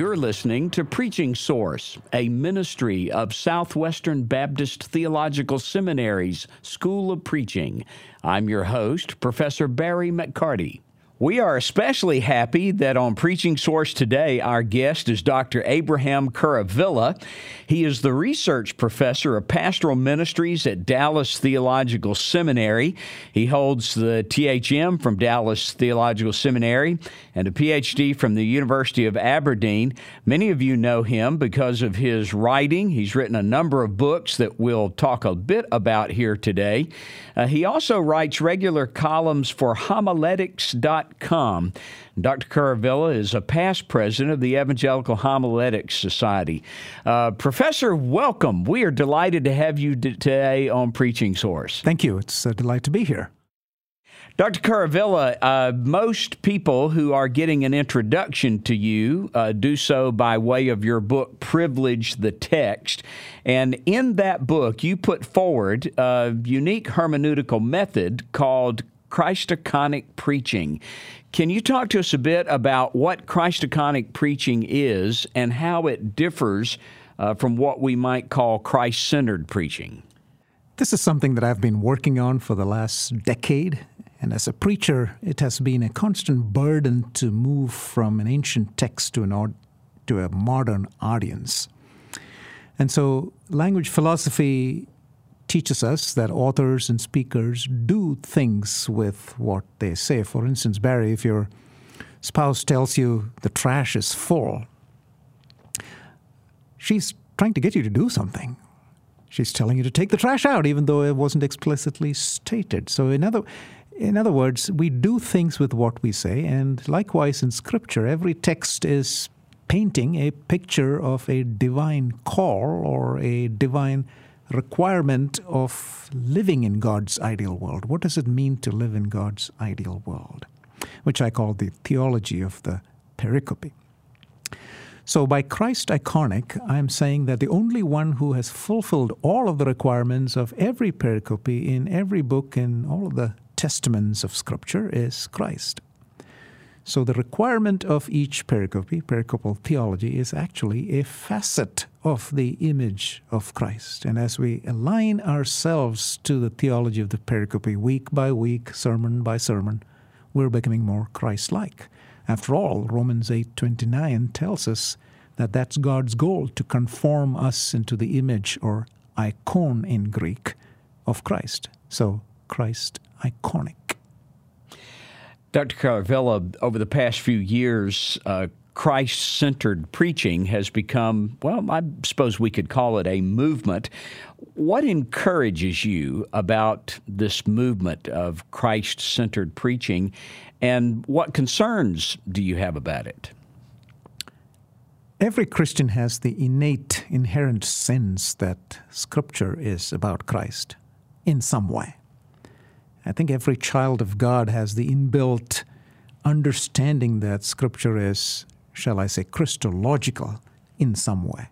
You're listening to Preaching Source, a ministry of Southwestern Baptist Theological Seminary's School of Preaching. I'm your host, Professor Barry McCarty. We are especially happy that on Preaching Source today, our guest is Dr. Abraham Kuruvilla. He is the research professor of pastoral ministries at Dallas Theological Seminary. He holds the THM from Dallas Theological Seminary and a PhD from the University of Aberdeen. Many of you know him because of his writing. He's written a number of books that we'll talk a bit about here today. Uh, he also writes regular columns for homiletics.com Dr. Kuruvilla is a past president of the Evangelical Homiletics Society. Uh, Professor, welcome. We are delighted to have you today on Preaching Source. Thank you. It's a delight to be here. Dr. Kuruvilla, uh, most people who are getting an introduction to you uh, do so by way of your book, Privilege the Text. And in that book, you put forward a unique hermeneutical method called Christiconic preaching. Can you talk to us a bit about what Christiconic preaching is and how it differs uh, from what we might call Christ centered preaching? This is something that I've been working on for the last decade. And as a preacher, it has been a constant burden to move from an ancient text to, an, to a modern audience. And so, language philosophy teaches us that authors and speakers do things with what they say. For instance, Barry, if your spouse tells you the trash is full, she's trying to get you to do something. She's telling you to take the trash out, even though it wasn't explicitly stated. So, in other, in other words, we do things with what we say, and likewise in Scripture, every text is painting a picture of a divine call or a divine requirement of living in God's ideal world. What does it mean to live in God's ideal world? Which I call the theology of the pericope. So, by Christ iconic, I'm saying that the only one who has fulfilled all of the requirements of every pericope in every book in all of the testaments of Scripture is Christ. So the requirement of each pericope, pericopal theology, is actually a facet of the image of Christ. And as we align ourselves to the theology of the pericope week by week, sermon by sermon, we're becoming more Christ-like. After all, Romans 8:29 tells us that that's God's goal to conform us into the image or icon in Greek of Christ. So Christ iconic. Dr. Kuruvilla, over the past few years, uh, Christ centered preaching has become, well, I suppose we could call it a movement. What encourages you about this movement of Christ centered preaching, and what concerns do you have about it? Every Christian has the innate, inherent sense that Scripture is about Christ in some way. I think every child of God has the inbuilt understanding that Scripture is, shall I say, Christological in some way.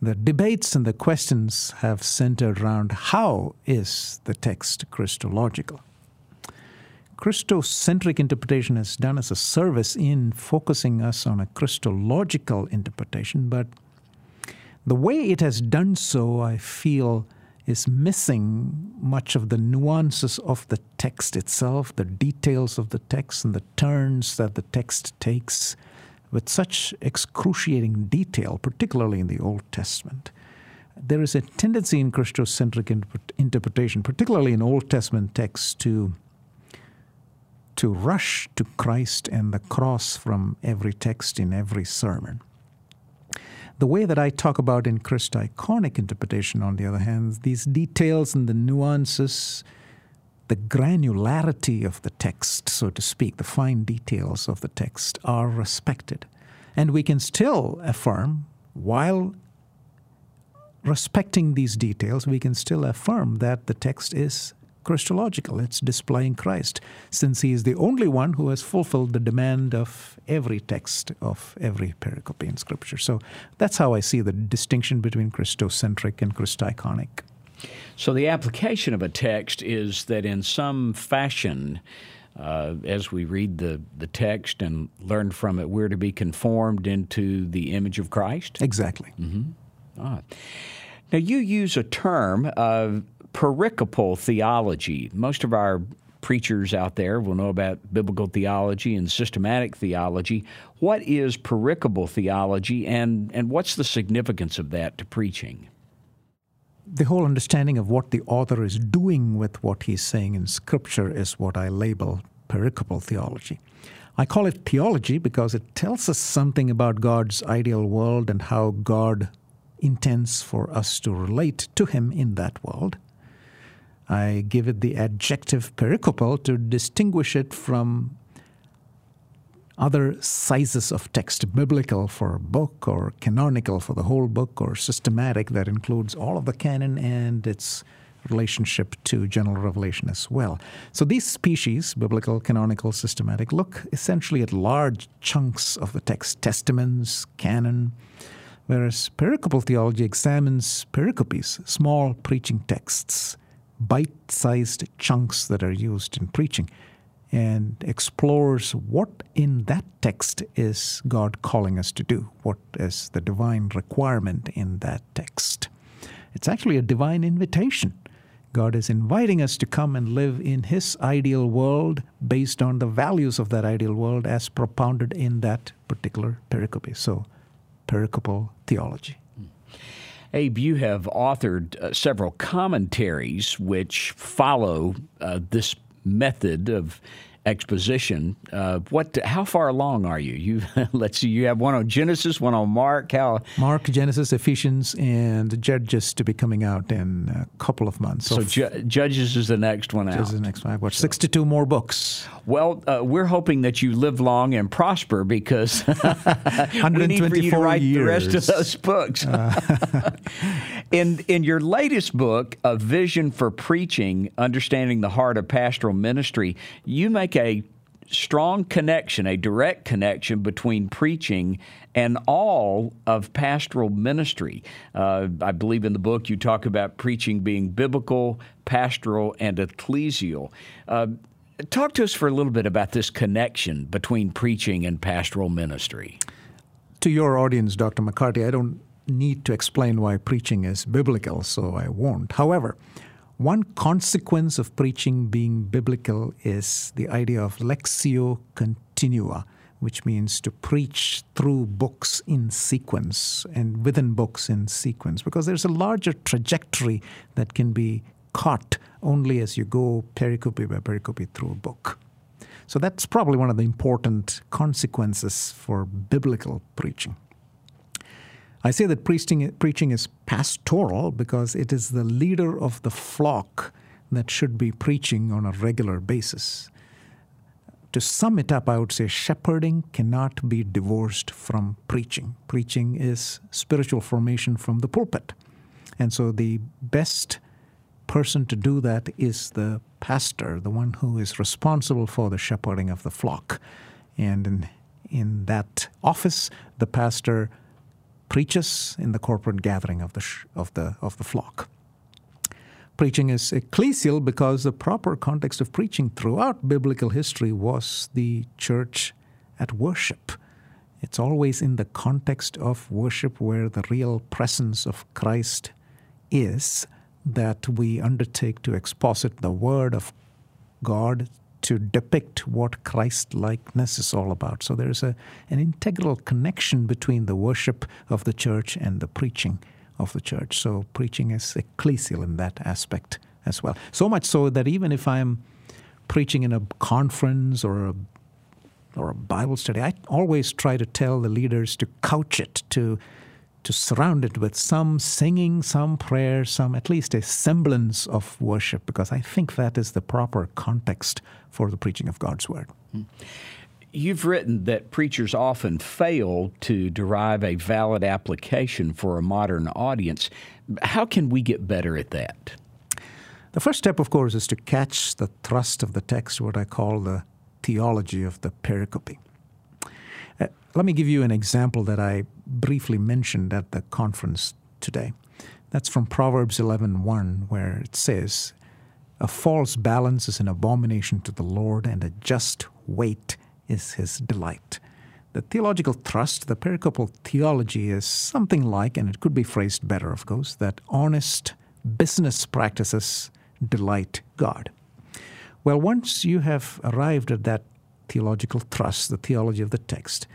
The debates and the questions have centered around how is the text Christological? Christocentric interpretation has done us a service in focusing us on a Christological interpretation, but the way it has done so, I feel, is missing much of the nuances of the text itself, the details of the text, and the turns that the text takes with such excruciating detail, particularly in the Old Testament. There is a tendency in Christocentric interpretation, particularly in Old Testament texts, to, to rush to Christ and the cross from every text in every sermon. The way that I talk about in Christ iconic interpretation, on the other hand, these details and the nuances, the granularity of the text, so to speak, the fine details of the text are respected. And we can still affirm, while respecting these details, we can still affirm that the text is Christological. It's displaying Christ, since he is the only one who has fulfilled the demand of every text of every pericope in Scripture. So that's how I see the distinction between Christocentric and Christiconic. So the application of a text is that in some fashion, uh, as we read the, the text and learn from it, we're to be conformed into the image of Christ? Exactly. Mm-hmm. Ah. Now, you use a term of pericopal theology. Most of our preachers out there will know about biblical theology and systematic theology. What is pericopal theology, and, and what's the significance of that to preaching? The whole understanding of what the author is doing with what he's saying in Scripture is what I label pericopal theology. I call it theology because it tells us something about God's ideal world and how God intends for us to relate to Him in that world. I give it the adjective pericopal to distinguish it from other sizes of text, biblical for a book, or canonical for the whole book, or systematic that includes all of the canon and its relationship to general revelation as well. So these species, biblical, canonical, systematic, look essentially at large chunks of the text, testaments, canon, whereas pericopal theology examines pericopes, small preaching texts bite sized chunks that are used in preaching and explores what in that text is God calling us to do, what is the divine requirement in that text. It's actually a divine invitation. God is inviting us to come and live in His ideal world based on the values of that ideal world as propounded in that particular pericope. So, pericopal theology. Abe, you have authored uh, several commentaries which follow uh, this method of exposition. Uh, what? How far along are you? You let's see. You have one on Genesis, one on Mark. How? Mark, Genesis, Ephesians, and Judges to be coming out in a couple of months. So, so Ju- Judges is the next one Judges out. the next one. I've watched so. sixty-two more books. Well, uh, we're hoping that you live long and prosper because we need for you to write years. the rest of those books. Uh. in in your latest book, A Vision for Preaching: Understanding the Heart of Pastoral Ministry, you make a strong connection, a direct connection between preaching and all of pastoral ministry. Uh, I believe in the book you talk about preaching being biblical, pastoral, and ecclesial. Uh, talk to us for a little bit about this connection between preaching and pastoral ministry. To your audience, Dr. McCarty, I don't need to explain why preaching is biblical, so I won't. However, one consequence of preaching being biblical is the idea of lectio continua, which means to preach through books in sequence and within books in sequence, because there's a larger trajectory that can be caught only as you go pericope by pericope through a book. So that's probably one of the important consequences for biblical preaching. I say that preaching, preaching is pastoral because it is the leader of the flock that should be preaching on a regular basis. To sum it up, I would say shepherding cannot be divorced from preaching. Preaching is spiritual formation from the pulpit. And so the best person to do that is the pastor, the one who is responsible for the shepherding of the flock. And in, in that office, the pastor preaches in the corporate gathering of the, of the, of the flock. Preaching is ecclesial because the proper context of preaching throughout biblical history was the church at worship. It's always in the context of worship where the real presence of Christ is that we undertake to exposit the Word of God to depict what Christ likeness is all about. So there's a, an integral connection between the worship of the church and the preaching of the church. So preaching is ecclesial in that aspect as well. So much so that even if I'm preaching in a conference or a or a Bible study, I always try to tell the leaders to couch it, to to surround it with some singing, some prayer, some at least a semblance of worship, because I think that is the proper context for the preaching of God's word. You've written that preachers often fail to derive a valid application for a modern audience. How can we get better at that? The first step, of course, is to catch the thrust of the text, what I call the theology of the pericope. Uh, let me give you an example that I briefly mentioned at the conference today. That's from Proverbs 11:1 where it says, A false balance is an abomination to the Lord, and a just weight is his delight. The theological thrust, the pericopal theology, is something like, and it could be phrased better, of course, that honest business practices delight God. Well, once you have arrived at that theological thrust, the theology of the text,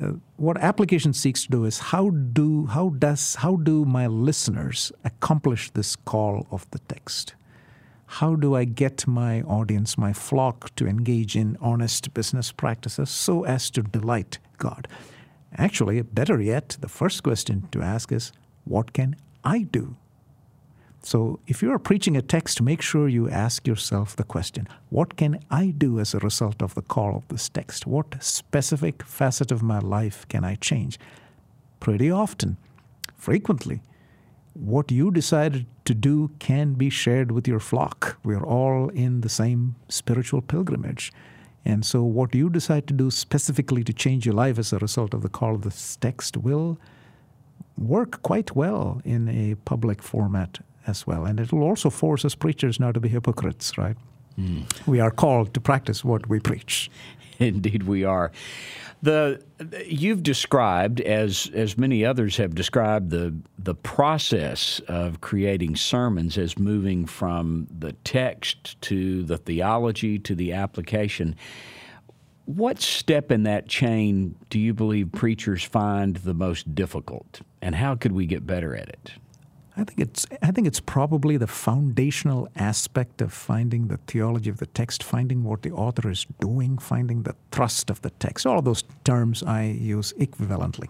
uh, what application seeks to do is how do how does how do my listeners accomplish this call of the text? How do I get my audience, my flock, to engage in honest business practices so as to delight God? Actually, better yet, the first question to ask is, what can I do? So, if you are preaching a text, make sure you ask yourself the question what can I do as a result of the call of this text? What specific facet of my life can I change? Pretty often, frequently, what you decided to do can be shared with your flock. We're all in the same spiritual pilgrimage. And so, what you decide to do specifically to change your life as a result of the call of this text will work quite well in a public format as well. And it will also force us preachers now to be hypocrites, right? Mm. We are called to practice what we preach. Indeed, we are. The you've described, as as many others have described, the the process of creating sermons as moving from the text to the theology to the application. What step in that chain do you believe preachers find the most difficult, and how could we get better at it? I think it's I think it's probably the foundational aspect of finding the theology of the text, finding what the author is doing, finding the thrust of the text. All those terms I use equivalently.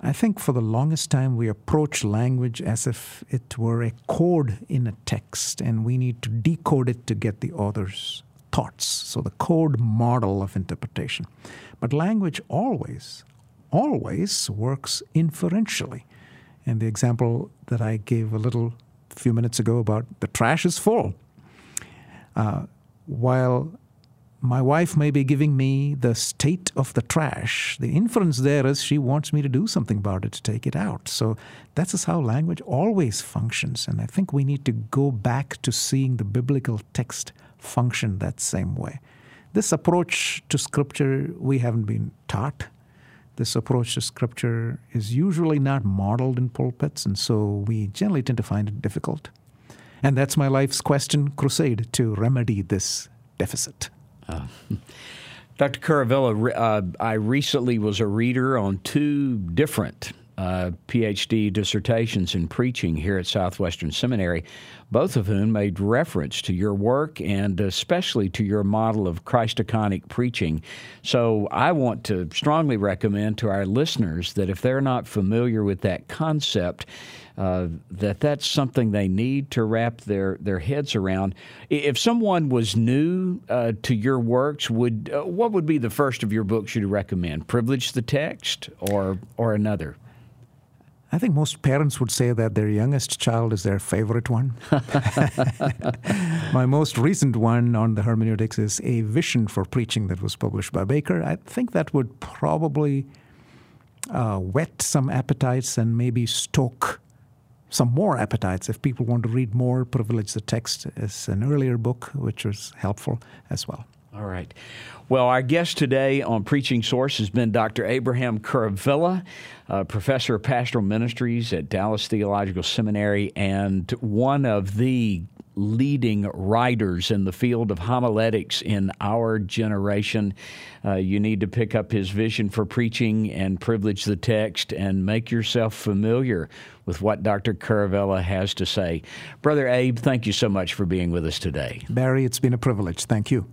I think for the longest time we approach language as if it were a code in a text and we need to decode it to get the author's thoughts. So the code model of interpretation. But language always, always works inferentially. And the example that I gave a little few minutes ago about the trash is full. Uh, while my wife may be giving me the state of the trash, the inference there is she wants me to do something about it to take it out. So that's just how language always functions. And I think we need to go back to seeing the biblical text function that same way. This approach to scripture we haven't been taught this approach to scripture is usually not modeled in pulpits, and so we generally tend to find it difficult. And that's my life's question crusade to remedy this deficit. Uh, Dr. Kuruvilla, uh, I recently was a reader on two different uh, PhD dissertations in preaching here at Southwestern Seminary, both of whom made reference to your work and especially to your model of Christiconic preaching. So I want to strongly recommend to our listeners that if they're not familiar with that concept, uh, that that's something they need to wrap their, their heads around. If someone was new uh, to your works, would uh, what would be the first of your books you'd recommend? Privilege the Text or or another? I think most parents would say that their youngest child is their favorite one. My most recent one on the hermeneutics is A Vision for Preaching that was published by Baker. I think that would probably uh, whet some appetites and maybe stoke some more appetites if people want to read more. Privilege the Text is an earlier book, which was helpful as well. All right. Well, our guest today on Preaching Source has been Dr. Abraham Kuruvilla, uh, professor of pastoral ministries at Dallas Theological Seminary, and one of the leading writers in the field of homiletics in our generation. Uh, you need to pick up his vision for preaching and privilege the text and make yourself familiar with what Dr. Kuruvilla has to say. Brother Abe, thank you so much for being with us today. Barry, it's been a privilege. Thank you.